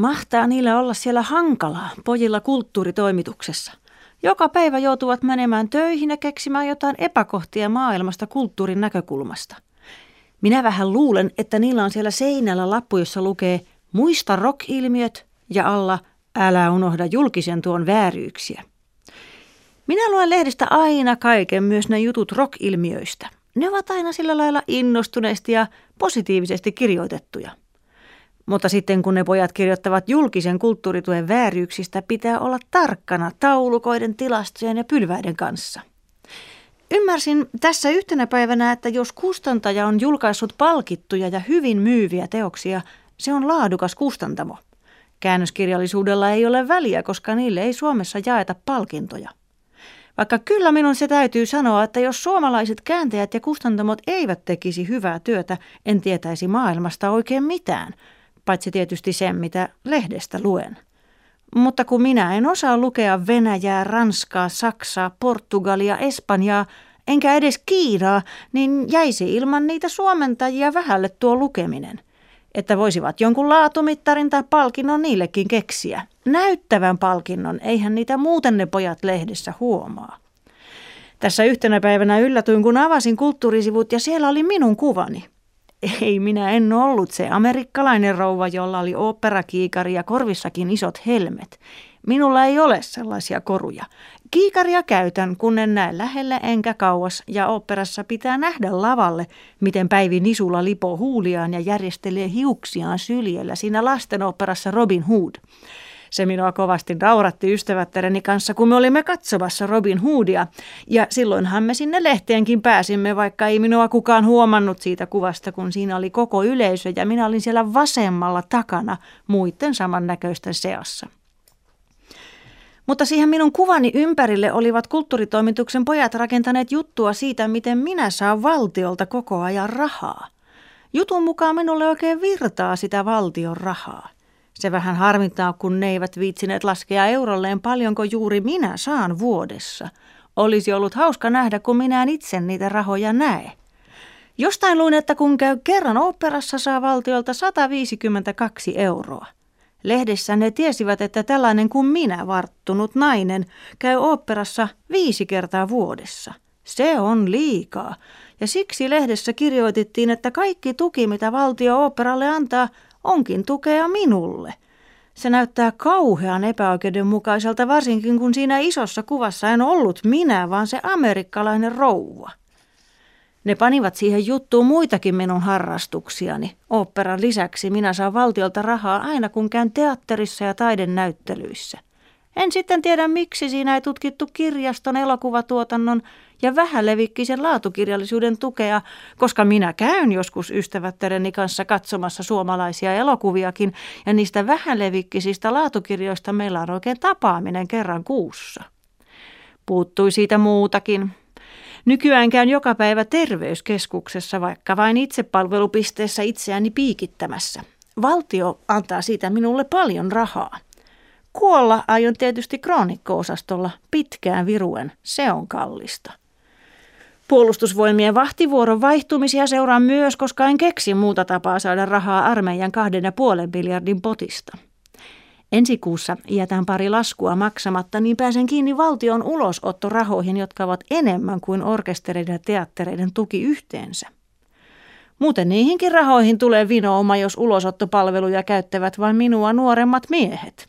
Mahtaa niillä olla siellä hankalaa pojilla kulttuuritoimituksessa. Joka päivä joutuvat menemään töihin ja keksimään jotain epäkohtia maailmasta kulttuurin näkökulmasta. Minä vähän luulen, että niillä on siellä seinällä lappu, jossa lukee Muista rock-ilmiöt ja alla Älä unohda julkisen tuon vääryyksiä. Minä luen lehdistä aina kaiken, myös ne jutut rock-ilmiöistä. Ne ovat aina sillä lailla innostuneesti ja positiivisesti kirjoitettuja. Mutta sitten kun ne pojat kirjoittavat julkisen kulttuurituen vääryyksistä, pitää olla tarkkana taulukoiden, tilastojen ja pylväiden kanssa. Ymmärsin tässä yhtenä päivänä, että jos kustantaja on julkaissut palkittuja ja hyvin myyviä teoksia, se on laadukas kustantamo. Käännöskirjallisuudella ei ole väliä, koska niille ei Suomessa jaeta palkintoja. Vaikka kyllä minun se täytyy sanoa, että jos suomalaiset kääntäjät ja kustantamot eivät tekisi hyvää työtä, en tietäisi maailmasta oikein mitään, paitsi tietysti sen, mitä lehdestä luen. Mutta kun minä en osaa lukea Venäjää, Ranskaa, Saksaa, Portugalia, Espanjaa, enkä edes Kiinaa, niin jäisi ilman niitä suomentajia vähälle tuo lukeminen – että voisivat jonkun laatumittarin tai palkinnon niillekin keksiä. Näyttävän palkinnon, eihän niitä muuten ne pojat lehdessä huomaa. Tässä yhtenä päivänä yllätyin, kun avasin kulttuurisivut ja siellä oli minun kuvani. Ei, minä en ollut se amerikkalainen rouva, jolla oli oopperakiikari ja korvissakin isot helmet. Minulla ei ole sellaisia koruja. Kiikaria käytän, kun en näe lähelle enkä kauas, ja oopperassa pitää nähdä lavalle, miten Päivi Nisulla lipoo huuliaan ja järjestelee hiuksiaan syljellä siinä lastenoopperassa Robin Hood. Se minua kovasti nauratti ystävättäreni kanssa, kun me olimme katsomassa Robin Hoodia. Ja silloinhan me sinne lehteenkin pääsimme, vaikka ei minua kukaan huomannut siitä kuvasta, kun siinä oli koko yleisö ja minä olin siellä vasemmalla takana muiden samannäköisten seassa. Mutta siihen minun kuvani ympärille olivat kulttuuritoimituksen pojat rakentaneet juttua siitä, miten minä saan valtiolta koko ajan rahaa. Jutun mukaan minulle oikein virtaa sitä valtion rahaa. Se vähän harmittaa, kun ne eivät viitsineet laskea eurolleen paljonko juuri minä saan vuodessa. Olisi ollut hauska nähdä, kun minä en itse niitä rahoja näe. Jostain luin, että kun käy kerran oopperassa, saa valtiolta 152 euroa. Lehdessä ne tiesivät, että tällainen kuin minä, varttunut nainen, käy oopperassa viisi kertaa vuodessa. Se on liikaa. Ja siksi lehdessä kirjoitettiin, että kaikki tuki, mitä valtio oopperalle antaa, onkin tukea minulle. Se näyttää kauhean epäoikeudenmukaiselta, varsinkin kun siinä isossa kuvassa en ollut minä, vaan se amerikkalainen rouva. Ne panivat siihen juttuun muitakin minun harrastuksiani. Oopperan lisäksi minä saan valtiolta rahaa aina kun käyn teatterissa ja taidenäyttelyissä. En sitten tiedä miksi siinä ei tutkittu kirjaston, elokuvatuotannon ja vähälevikkisen laatukirjallisuuden tukea, koska minä käyn joskus ystävättäreni kanssa katsomassa suomalaisia elokuviakin ja niistä vähälevikkisistä laatukirjoista meillä on oikein tapaaminen kerran kuussa. Puuttui siitä muutakin. Nykyään käyn joka päivä terveyskeskuksessa, vaikka vain itsepalvelupisteessä itseäni piikittämässä. Valtio antaa siitä minulle paljon rahaa. Kuolla aion tietysti kroonikko-osastolla pitkään viruen. Se on kallista. Puolustusvoimien vahtivuoron vaihtumisia seuraan myös, koska en keksi muuta tapaa saada rahaa armeijan kahden ja puolen miljardin potista. Ensi kuussa jätän pari laskua maksamatta, niin pääsen kiinni valtion ulosottorahoihin, jotka ovat enemmän kuin orkestereiden ja teattereiden tuki yhteensä. Muuten niihinkin rahoihin tulee vinooma, jos ulosottopalveluja käyttävät vain minua nuoremmat miehet.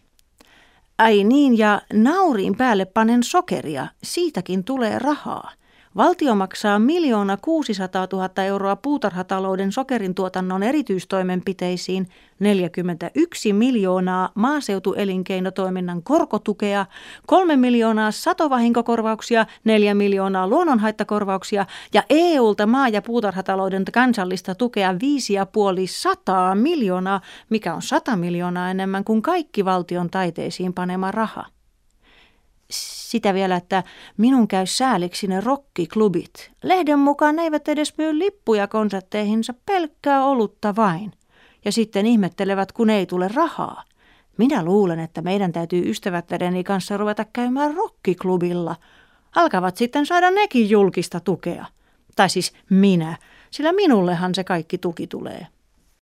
Ai niin, ja nauriin päälle panen sokeria, siitäkin tulee rahaa. Valtio maksaa miljoona 600 000 euroa puutarhatalouden sokerin tuotannon erityistoimenpiteisiin, 41 miljoonaa maaseutuelinkeinotoiminnan korkotukea, 3 miljoonaa satovahinkokorvauksia, 4 miljoonaa luonnonhaittakorvauksia ja EUlta maa- ja puutarhatalouden kansallista tukea 5,5 sataa miljoonaa, mikä on 100 miljoonaa enemmän kuin kaikki valtion taiteisiin panema raha sitä vielä, että minun käy sääliksi ne rokkiklubit. Lehden mukaan ne eivät edes myy lippuja konsertteihinsa, pelkkää olutta vain. Ja sitten ihmettelevät, kun ei tule rahaa. Minä luulen, että meidän täytyy ystävättäideni kanssa ruveta käymään rokkiklubilla. Alkavat sitten saada nekin julkista tukea. Tai siis minä, sillä minullehan se kaikki tuki tulee.